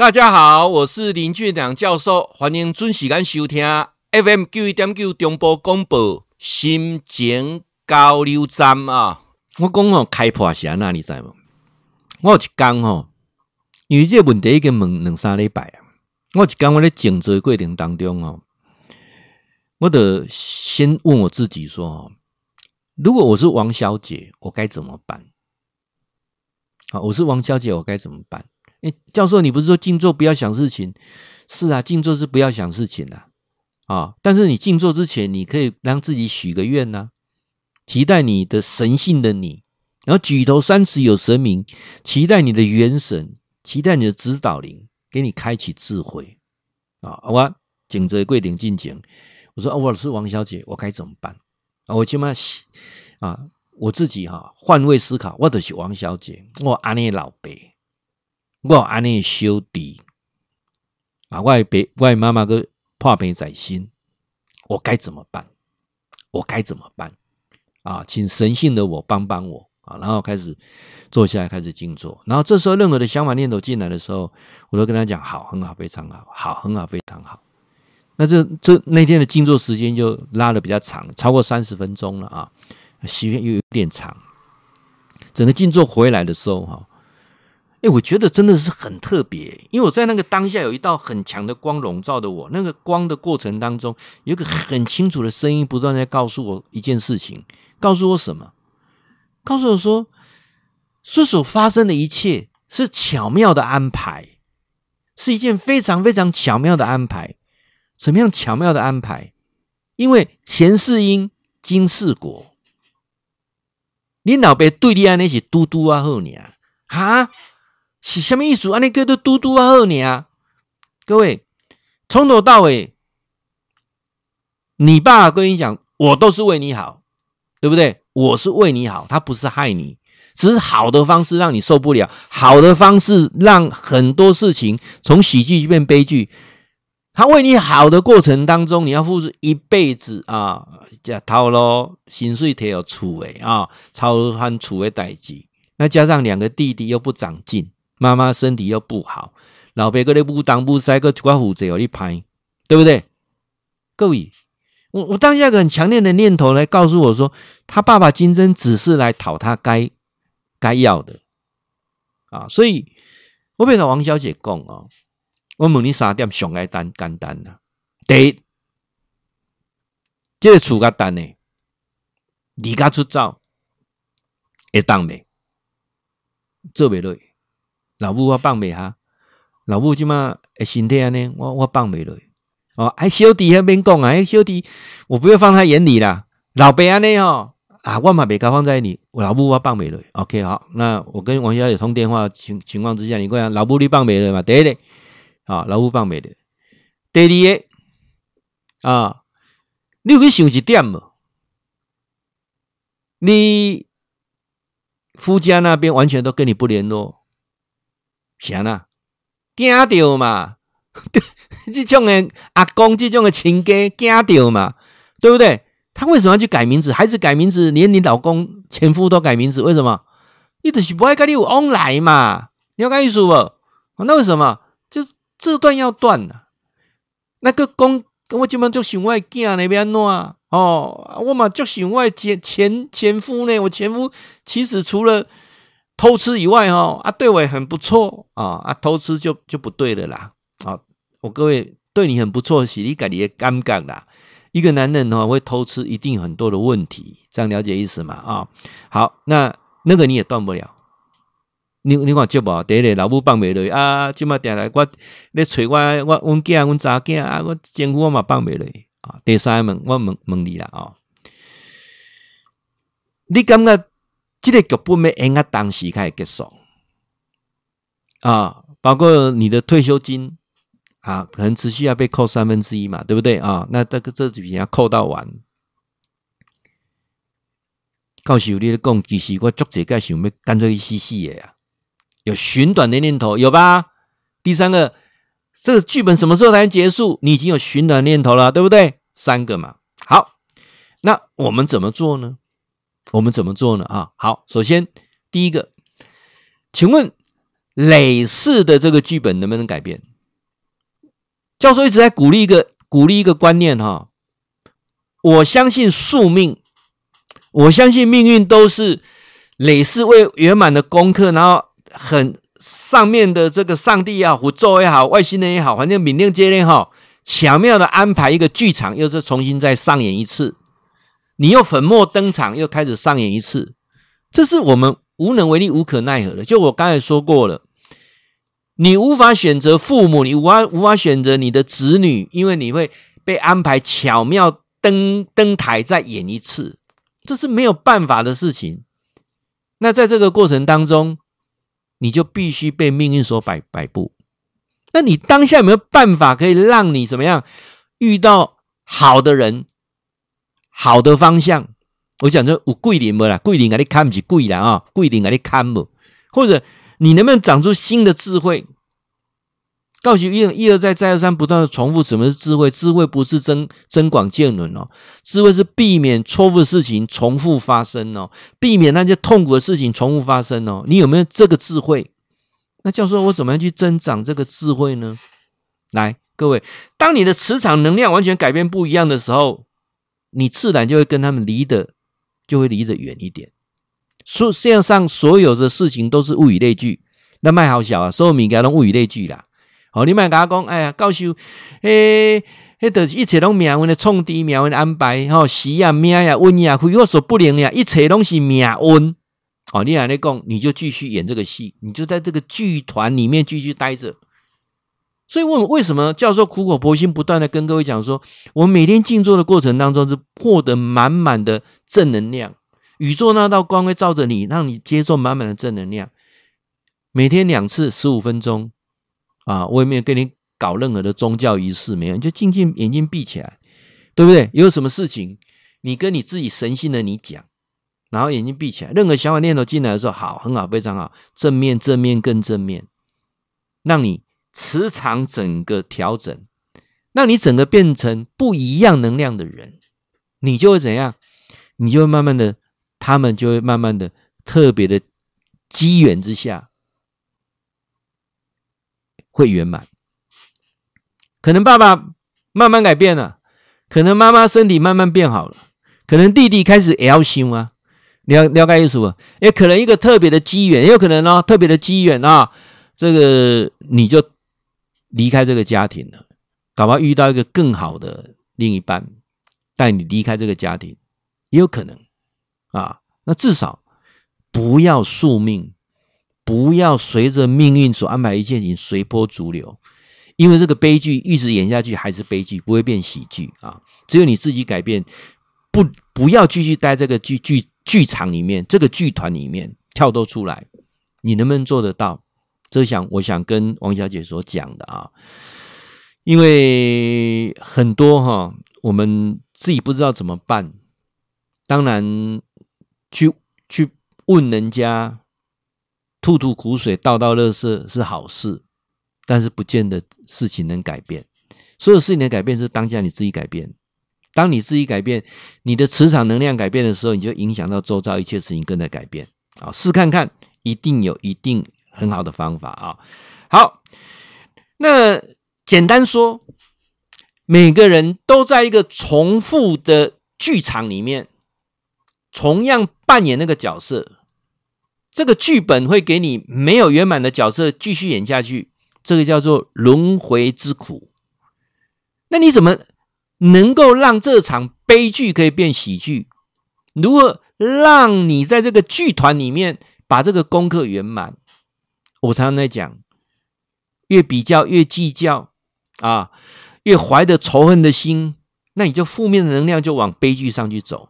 大家好，我是林俊良教授，欢迎准时间收听 FM 九一点九中波广播心情交流站啊。我讲哦，开破是哪里在吗？我有一讲哦，因为这个问题已经问两三礼拜啊。我有一讲我在静坐过程当中哦，我得先问我自己说：如果我是王小姐，我该怎么办？好，我是王小姐，我该怎么办？哎，教授，你不是说静坐不要想事情？是啊，静坐是不要想事情的啊，啊。但是你静坐之前，你可以让自己许个愿呐，期待你的神性的你，然后举头三尺有神明，期待你的元神，期待你的指导灵给你开启智慧啊。我景泽桂林进讲，我说我是王小姐，我该怎么办？啊，我起码啊，我自己哈换位思考，我就是王小姐，我阿尼老爸。我安尼兄弟啊，我爸我妈妈个破病在心，我该怎么办？我该怎么办？啊，请神性的我帮帮我啊！然后开始坐下来，开始静坐。然后这时候，任何的想法念头进来的时候，我都跟他讲：好，很好，非常好，好，很好，非常好。那这这那天的静坐时间就拉的比较长，超过三十分钟了啊，时间又有点长。整个静坐回来的时候，哈。哎，我觉得真的是很特别，因为我在那个当下有一道很强的光笼罩着我。那个光的过程当中，有一个很清楚的声音不断在告诉我一件事情，告诉我什么？告诉我说，这所发生的一切是巧妙的安排，是一件非常非常巧妙的安排。什么样巧妙的安排？因为前世因，今世果。你老爸对你安那些嘟嘟啊好呢？哈？是什么意思？安尼叫做嘟嘟啊好呢？各位，从头到尾，你爸跟你讲，我都是为你好，对不对？我是为你好，他不是害你，只是好的方式让你受不了，好的方式让很多事情从喜剧变悲剧。他为你好的过程当中，你要付出一辈子啊，这掏咯，薪水贴有厝诶啊，超含厝的代志，那加上两个弟弟又不长进。妈妈身体又不好，老爸搁咧不当不塞，搁一寡负债互你拍，对不对？各位，我我当下个很强烈的念头来告诉我说，他爸爸今生只是来讨他该该要的啊，所以我要跟王小姐讲哦，我问你三点上爱单简单呐，第一，这个厝较单呢，离家出走会当未？做未落？老母我放袂下，老母即马诶身体安尼，我我放袂落。哦，哎小弟那边讲啊，哎小弟，我不要放在眼里啦。老爸安尼哦，啊，我嘛袂甲放在眼里。老母我放袂落。OK，好，那我跟王小姐通电话情情况之下，你讲老母你放袂落嘛？第一个，啊，老母放袂落。第二个，啊，你有去想一点无？你夫家那边完全都跟你不联络。啥啦？惊着嘛？这种的阿公，这种的亲家惊着嘛？对不对？他为什么要去改名字？孩子改名字，连你老公前夫都改名字，为什么？你就是不爱跟你有往来嘛？你要改意思不？那为什么？就这段要断了。那个公跟我基本就想我囝那边弄啊？哦，我嘛就想我前前前夫呢？我前夫其实除了。偷吃以外，哈啊，对我也很不错啊啊，偷吃就就不对了啦啊！我各位对你很不错，是你感觉尴尬啦。一个男人哈会偷吃，一定很多的问题，这样了解意思嘛？啊，好，那那个你也断不了。你你看接不？第一个老母放袂落啊，今麦点来我咧找我我阮囝阮查囝啊，我前夫我嘛放袂落啊。第三问我问问你啦啊，你感觉？这个剧本没按个当时开始结束啊，包括你的退休金啊，可能持续要被扣三分之一嘛，对不对啊？那这个这几笔要扣到完，告诉你的讲，其实我作者该想要干脆死死的呀，有寻短的念头有吧？第三个，这个剧本什么时候才能结束？你已经有寻短念头了，对不对？三个嘛，好，那我们怎么做呢？我们怎么做呢？啊，好，首先第一个，请问累世的这个剧本能不能改变？教授一直在鼓励一个鼓励一个观念哈，我相信宿命，我相信命运都是累世未圆满的功课，然后很上面的这个上帝也好，宇宙也好，外星人也好，反正冥冥之中哈，巧妙的安排一个剧场，又是重新再上演一次，你又粉墨登场，又开始上演一次，这是我们无能为力、无可奈何的。就我刚才说过了。你无法选择父母，你无法无法选择你的子女，因为你会被安排巧妙登登台再演一次，这是没有办法的事情。那在这个过程当中，你就必须被命运所摆摆布。那你当下有没有办法可以让你怎么样遇到好的人、好的方向？我讲说有桂林没啦，桂林给你看不起桂林啊，桂林给你看不，或者。你能不能长出新的智慧？告诉一一而再再而三不断的重复，什么是智慧？智慧不是增增广见闻哦，智慧是避免错误的事情重复发生哦，避免那些痛苦的事情重复发生哦。你有没有这个智慧？那教授，我怎么样去增长这个智慧呢？来，各位，当你的磁场能量完全改变不一样的时候，你自然就会跟他们离得就会离得远一点。所世界上所有的事情都是物以类聚，那卖好小啊，所有物件拢物以类聚啦。好，你卖甲我讲，哎呀，教授，诶，迄都一切拢命运的创治，命运的安排，吼，时啊命呀运呀，非我所不能呀，一切拢是命运。哦，你来来讲，你就继续演这个戏，你就在这个剧团里面继续待着。所以问为什么教授苦口婆心不断的跟各位讲说，我们每天静坐的过程当中是获得满满的正能量。宇宙那道光会照着你，让你接受满满的正能量。每天两次十五分钟啊，我也没有跟你搞任何的宗教仪式，没有，你就静静眼睛闭起来，对不对？有什么事情，你跟你自己神性的你讲，然后眼睛闭起来，任何想法念头进来的时候，好，很好，非常好，正面，正面，更正面，让你磁场整个调整，让你整个变成不一样能量的人，你就会怎样？你就会慢慢的。他们就会慢慢的、特别的机缘之下，会圆满。可能爸爸慢慢改变了，可能妈妈身体慢慢变好了，可能弟弟开始也要修啊，了了解意思不？也可能一个特别的机缘，也有可能哦，特别的机缘啊，这个你就离开这个家庭了，搞不好遇到一个更好的另一半，带你离开这个家庭，也有可能。啊，那至少不要宿命，不要随着命运所安排一切情随波逐流，因为这个悲剧一直演下去还是悲剧，不会变喜剧啊。只有你自己改变，不不要继续待这个剧剧剧场里面，这个剧团里面跳脱出来，你能不能做得到？这想我想跟王小姐所讲的啊，因为很多哈，我们自己不知道怎么办，当然。去去问人家，吐吐苦水，倒倒乐色是好事，但是不见得事情能改变。所有事情的改变是当下你自己改变。当你自己改变，你的磁场能量改变的时候，你就影响到周遭一切事情跟着改变。啊，试看看，一定有一定很好的方法啊。好，那简单说，每个人都在一个重复的剧场里面。同样扮演那个角色，这个剧本会给你没有圆满的角色继续演下去，这个叫做轮回之苦。那你怎么能够让这场悲剧可以变喜剧？如何让你在这个剧团里面把这个功课圆满？我常常在讲，越比较越计较啊，越怀着仇恨的心，那你就负面的能量就往悲剧上去走。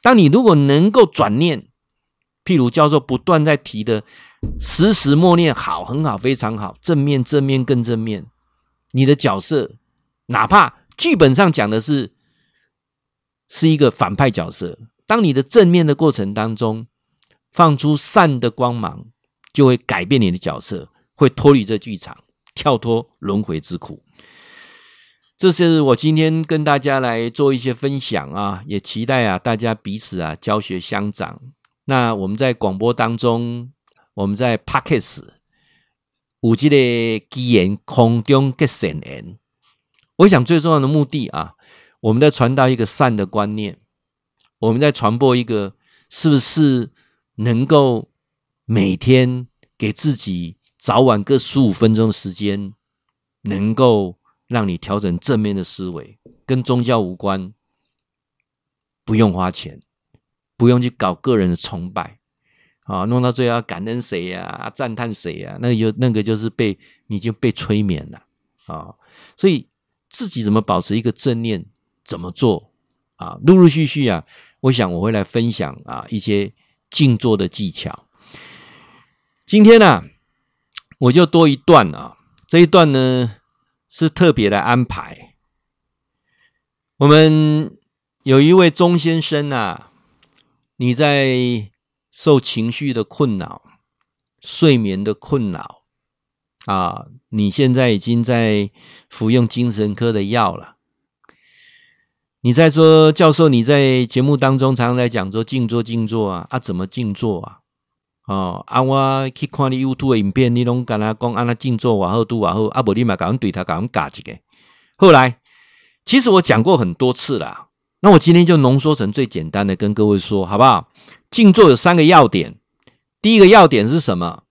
当你如果能够转念，譬如教授不断在提的，时时默念好，很好，非常好，正面，正面，更正面。你的角色，哪怕剧本上讲的是是一个反派角色，当你的正面的过程当中，放出善的光芒，就会改变你的角色，会脱离这剧场，跳脱轮回之苦。这是我今天跟大家来做一些分享啊，也期待啊大家彼此啊教学相长。那我们在广播当中，我们在 Podcast 有这个机缘空中结善缘。我想最重要的目的啊，我们在传达一个善的观念，我们在传播一个是不是能够每天给自己早晚各十五分钟的时间，能够让你调整正面的思维，跟宗教无关，不用花钱，不用去搞个人的崇拜，啊，弄到最后要感恩谁呀，赞叹谁呀，那就那个就是被你就被催眠了啊，所以。自己怎么保持一个正念？怎么做啊？陆陆续续啊，我想我会来分享啊一些静坐的技巧。今天呢、我就多一段啊，这一段呢是特别的安排。我们有一位钟先生啊，你在受情绪的困扰、睡眠的困扰啊。你现在已经在服用精神科的药了。你在说，教授，你在节目当中常常在讲说静坐静坐啊啊，怎么静坐啊？哦啊，我去看你 YouTube 影片，你拢跟他讲啊，那静坐往后都往后啊，不立马赶快对他赶快嘎几个。后来，其实我讲过很多次了，那我今天就浓缩成最简单的跟各位说，好不好？静坐有三个要点，第一个要点是什么？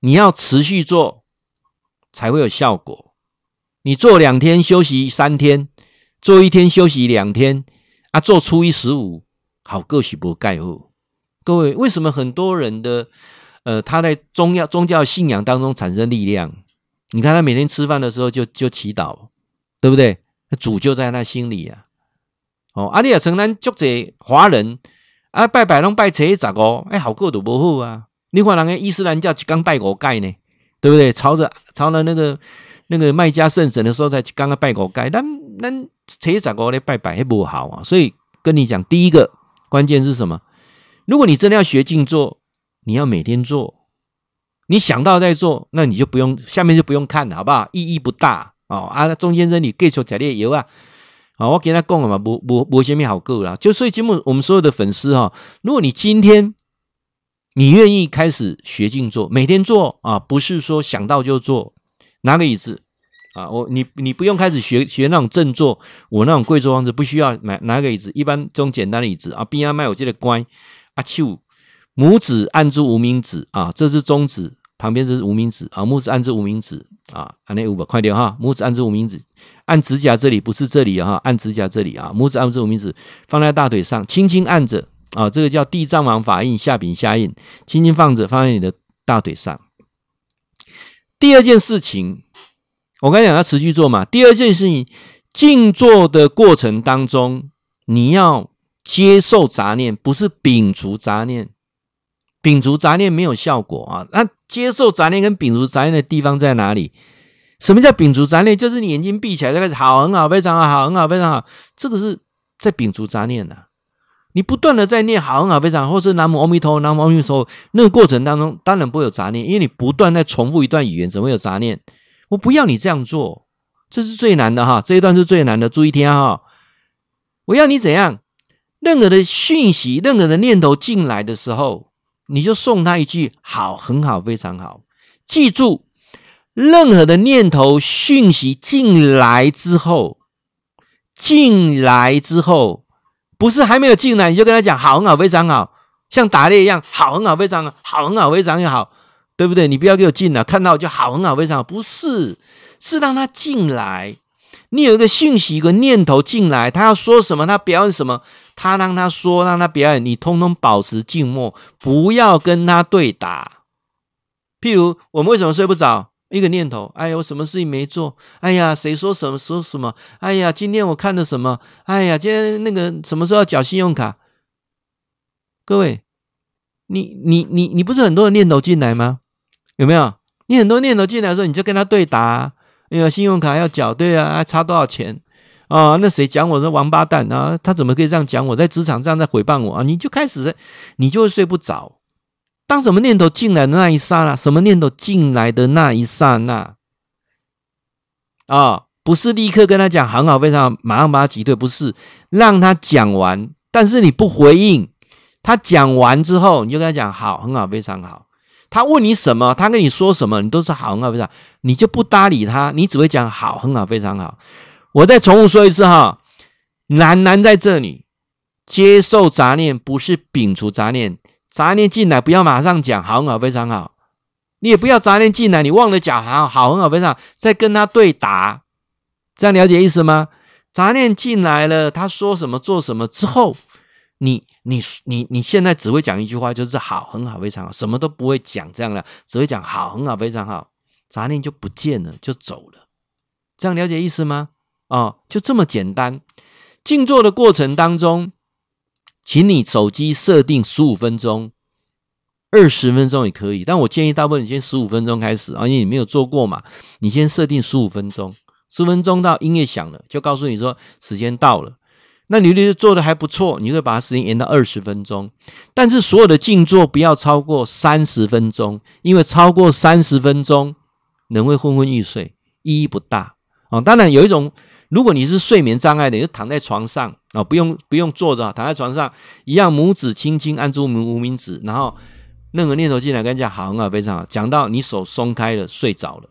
你要持续做。才会有效果。你做两天休息三天，做一天休息两天啊，做初一十五，好个喜不盖后。各位，为什么很多人的呃，他在宗教宗教信仰当中产生力量？你看他每天吃饭的时候就就祈祷，对不对？主就在他心里啊。哦，阿里亚城南足者华人啊，拜拜拢拜初一十五，哎，好过都不好啊。你看人家伊斯兰教一刚拜五盖呢。对不对？朝着朝着那个那个麦加圣神的时候，在刚刚拜过街，那那谁咋个来拜拜还不好啊？所以跟你讲，第一个关键是什么？如果你真的要学静坐，你要每天做，你想到再做，那你就不用下面就不用看了，好不好？意义不大哦。啊，钟先生，你继续吃点油啊！啊，我跟他讲了嘛，无无无什么好过了。就所以节目，我们所有的粉丝哈，如果你今天。你愿意开始学静坐，每天做啊，不是说想到就做。拿个椅子啊，我你你不用开始学学那种正坐，我那种跪坐方式不需要买拿个椅子，一般这种简单的椅子啊，边上卖我记得乖啊，丘拇指按住无名指啊，这是中指，旁边这是无名指啊，拇指按住无名指啊，按那五个快点哈，拇指按住无名指，按指甲这里不是这里哈，按指甲这里啊，拇指按住无名指放在大腿上，轻轻按着。啊，这个叫地藏王法印，下柄下印，轻轻放着，放在你的大腿上。第二件事情，我刚才讲要持续做嘛。第二件事情，静坐的过程当中，你要接受杂念，不是摒除杂念。摒除杂念没有效果啊。那接受杂念跟摒除杂念的地方在哪里？什么叫摒除杂念？就是你眼睛闭起来，就开始好，很好，非常好，很好，非常好。这个是在摒除杂念呐、你不断的在念好很好非常好，或是南无阿弥陀佛，南无阿弥陀，那个过程当中当然不会有杂念，因为你不断在重复一段语言，怎么会有杂念？我不要你这样做，这是最难的哈，这一段是最难的，注意听哈。我要你怎样？任何的讯息，任何的念头进来的时候，你就送他一句好，很好，非常好。记住，任何的念头讯息进来之后，进来之后。不是还没有进来，你就跟他讲好，很好，非常好，像打猎一样，好，很好，非常好，好，很好，非常好，对不对？你不要给我进来，看到就好，很好，非常好，不是，是让他进来。你有一个信息，一个念头进来，他要说什么，他表演什么，他让他说，让他表演，你通通保持静默，不要跟他对打。譬如我们为什么睡不着？一个念头，哎呀，我什么事情没做？哎呀，谁说什么说什么？哎呀，今天我看的什么？哎呀，今天那个什么时候要缴信用卡？各位，你你你你不是很多的念头进来吗？有没有？你很多念头进来的时候，你就跟他对答。哎呀，信用卡要缴，对啊，还差多少钱？啊，那谁讲我是王八蛋啊？他怎么可以这样讲我？在职场上在诽谤我啊？你就开始，你就会睡不着。当什么念头进来的那一刹那，什么念头进来的那一刹那，啊、不是立刻跟他讲很好，非常好，马上把他挤退，不是让他讲完，但是你不回应，他讲完之后，你就跟他讲好，很好，非常好。他问你什么，他跟你说什么，你都是好，很好，非常好，你就不搭理他，你只会讲好，很好，非常好。我再重复说一次哈，难难在这里，接受杂念不是摒除杂念，杂念进来不要马上讲好，很好，非常好。你也不要杂念进来，你忘了讲好，好，很好，非常好，再跟他对答，这样了解意思吗？杂念进来了，他说什么做什么之后，你你你你现在只会讲一句话，就是好，很好，非常好，什么都不会讲，这样的只会讲好，很好，非常好，杂念就不见了，就走了，这样了解意思吗？哦，就这么简单。静坐的过程当中，请你手机设定十五分钟。二十分钟也可以，但我建议大部分你先十五分钟开始啊，因为你没有做过嘛，你先设定十五分钟，十分钟到音乐响了，就告诉你说时间到了。那你觉得做的还不错，你会把它时间延到二十分钟，但是所有的静坐不要超过三十分钟，因为超过三十分钟人会昏昏欲睡，意义不大啊。当然有一种，如果你是睡眠障碍的，你就躺在床上啊，不用不用坐着，躺在床上一样，拇指轻轻按住无无名指，然后。任何念头进来，跟你讲好，很好，非常好。讲到你手松开了，睡着了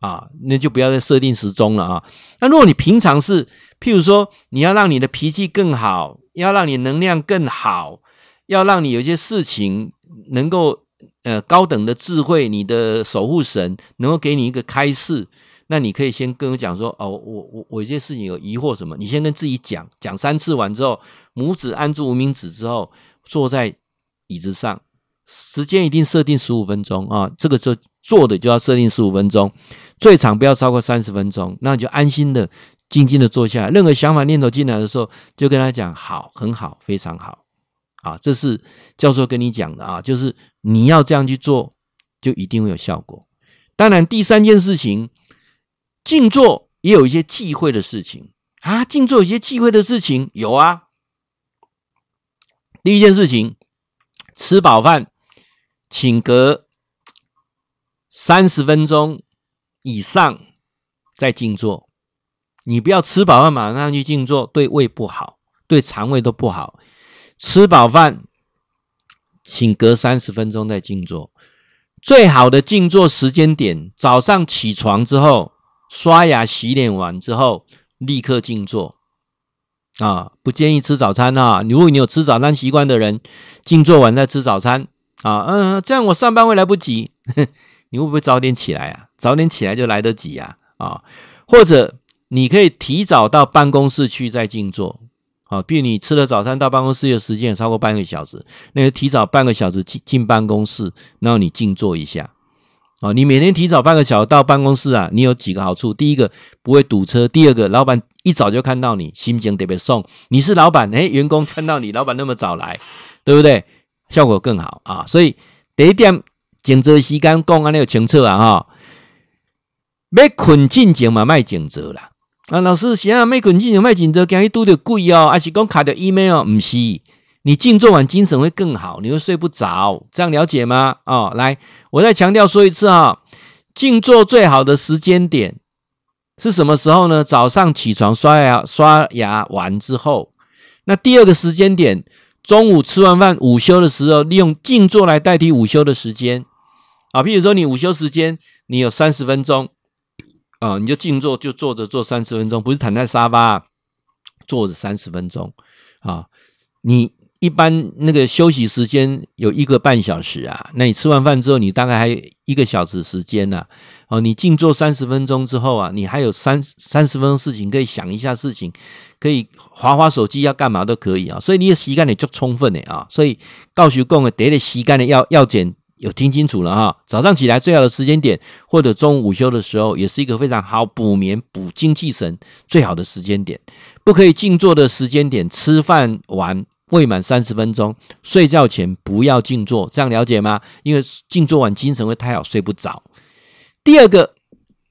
啊，那就不要再设定时钟了啊。那如果你平常是，譬如说，你要让你的脾气更好，要让你能量更好，要让你有些事情能够呃高等的智慧，你的守护神能够给你一个开示，那你可以先跟我讲说哦，我我我有些事情有疑惑什么，你先跟自己讲，讲三次完之后，拇指按住无名指之后，坐在椅子上。时间一定设定十五分钟啊，这个时候做的就要设定十五分钟，最长不要超过三十分钟。那你就安心的、静静的坐下来。任何想法念头进来的时候，就跟他讲好，很好，非常好啊。这是教授跟你讲的啊，就是你要这样去做，就一定会有效果。当然，第三件事情，静坐也有一些忌讳的事情啊。静坐有一些忌讳的事情有啊。第一件事情，吃饱饭。请隔三十分钟以上再静坐，你不要吃饱饭马上去静坐，对胃不好，对肠胃都不好。吃饱饭，请隔三十分钟再静坐。最好的静坐时间点，早上起床之后，刷牙洗脸完之后，立刻静坐。啊，不建议吃早餐啊！如果你有吃早餐习惯的人，静坐完再吃早餐。啊，嗯，这样我上班会来不及。你会不会早点起来啊？早点起来就来得及啊！啊，或者你可以提早到办公室去再静坐。啊，比如你吃了早餐到办公室的时间也超过半个小时，那就提早半个小时进进办公室，然后你静坐一下。啊，你每天提早半个小时到办公室啊，你有几个好处？第一个不会堵车，第二个老板一早就看到你，心情特别爽。你是老板，诶，员工看到你，老板那么早来，对不对？效果更好啊！所以第一点，静坐时间讲安尼有清楚啊哈。要困进前嘛，卖静坐啦。啊，老师，现在没困进前卖静坐，惊伊拄着贵哦，还是讲卡着 email？哦不是，你静坐完精神会更好，你会睡不着，这样了解吗？哦，来，我再强调说一次啊，静坐最好的时间点是什么时候呢？早上起床刷牙刷牙完之后，那第二个时间点。中午吃完饭，午休的时候，利用静坐来代替午休的时间啊。譬如说，你午休时间你有三十分钟啊，你就静坐，就坐着坐三十分钟，不是躺在沙发坐着三十分钟啊。你一般那个休息时间有一个半小时啊，那你吃完饭之后，你大概还有一个小时时间呢。哦，你静坐三十分钟之后啊，你还有三三十分钟事情可以想一下事情。可以划划手机，要干嘛都可以啊，所以你的时间也足充分的啊，所以告诉讲的第一个时间的要要紧，有听清楚了哈。早上起来最好的时间点，或者中午午休的时候，也是一个非常好补眠、补精气神最好的时间点。不可以静坐的时间点，吃饭完未满三十分钟，睡觉前不要静坐，这样了解吗？因为静坐完精神会太好，睡不着。第二个，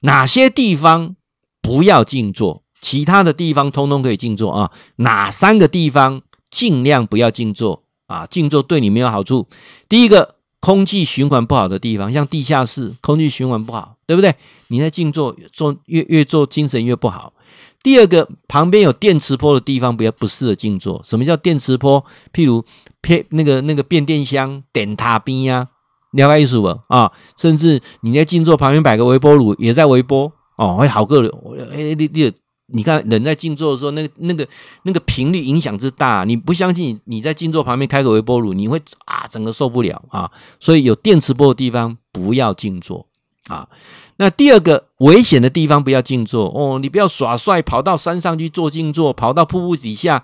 哪些地方不要静坐？其他的地方通通可以静坐啊，哪三个地方尽量不要静坐啊？静坐对你没有好处。第一个，空气循环不好的地方，像地下室，空气循环不好，对不对？你在静坐，坐越越坐精神越不好。第二个，旁边有电磁波的地方，不要不适合静坐。什么叫电磁波？譬如偏那个那个变电箱、电塔边呀，了解意思不啊？甚至你在静坐旁边摆个微波炉，也在微波哦，会好个。哎，你你你看，人在静坐的时候，那个那个那个频率影响之大，你不相信？你在静坐旁边开个微波炉，你会啊，整个受不了啊。所以有电磁波的地方不要静坐啊。那第二个危险的地方不要静坐哦，你不要耍帅，跑到山上去做静坐，跑到瀑布底下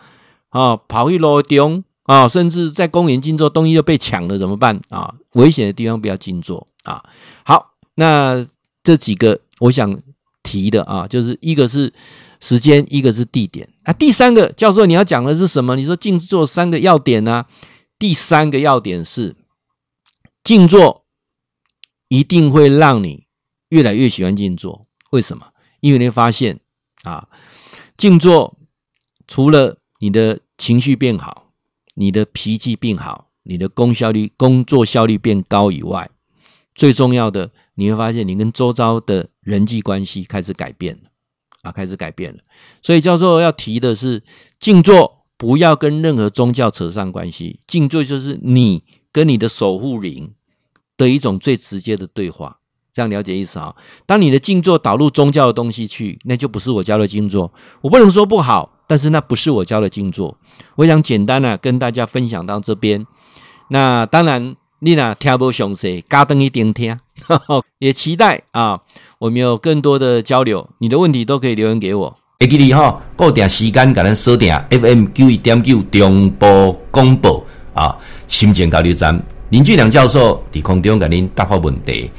啊，跑一路中。啊，甚至在公园静坐，东西又被抢了，怎么办啊？危险的地方不要静坐啊。好，那这几个我想提的啊，就是一个是时间，一个是地点。啊，第三个教授你要讲的是什么？你说静坐三个要点呢、第三个要点是静坐一定会让你越来越喜欢静坐。为什么？因为你会发现啊，静坐除了你的情绪变好。你的脾气变好，你的工效率、工作效率变高以外，最重要的，你会发现你跟周遭的人际关系开始改变了啊，开始改变了。所以教授要提的是，静坐不要跟任何宗教扯上关系，静坐就是你跟你的守护灵的一种最直接的对话。这样了解意思啊？当你的静坐导入宗教的东西去，那就不是我教的静坐。我不能说不好。但是那不是我教的静坐，我想简单的、跟大家分享到这边。那当然，你那听不详细，嘎登一点听，也期待啊，我们有更多的交流。你的问题都可以留言给我。会记你哈，固定时间给咱锁定 FM 九一点九中波广播啊，心情交流站林俊良教授在空中给您答复问题。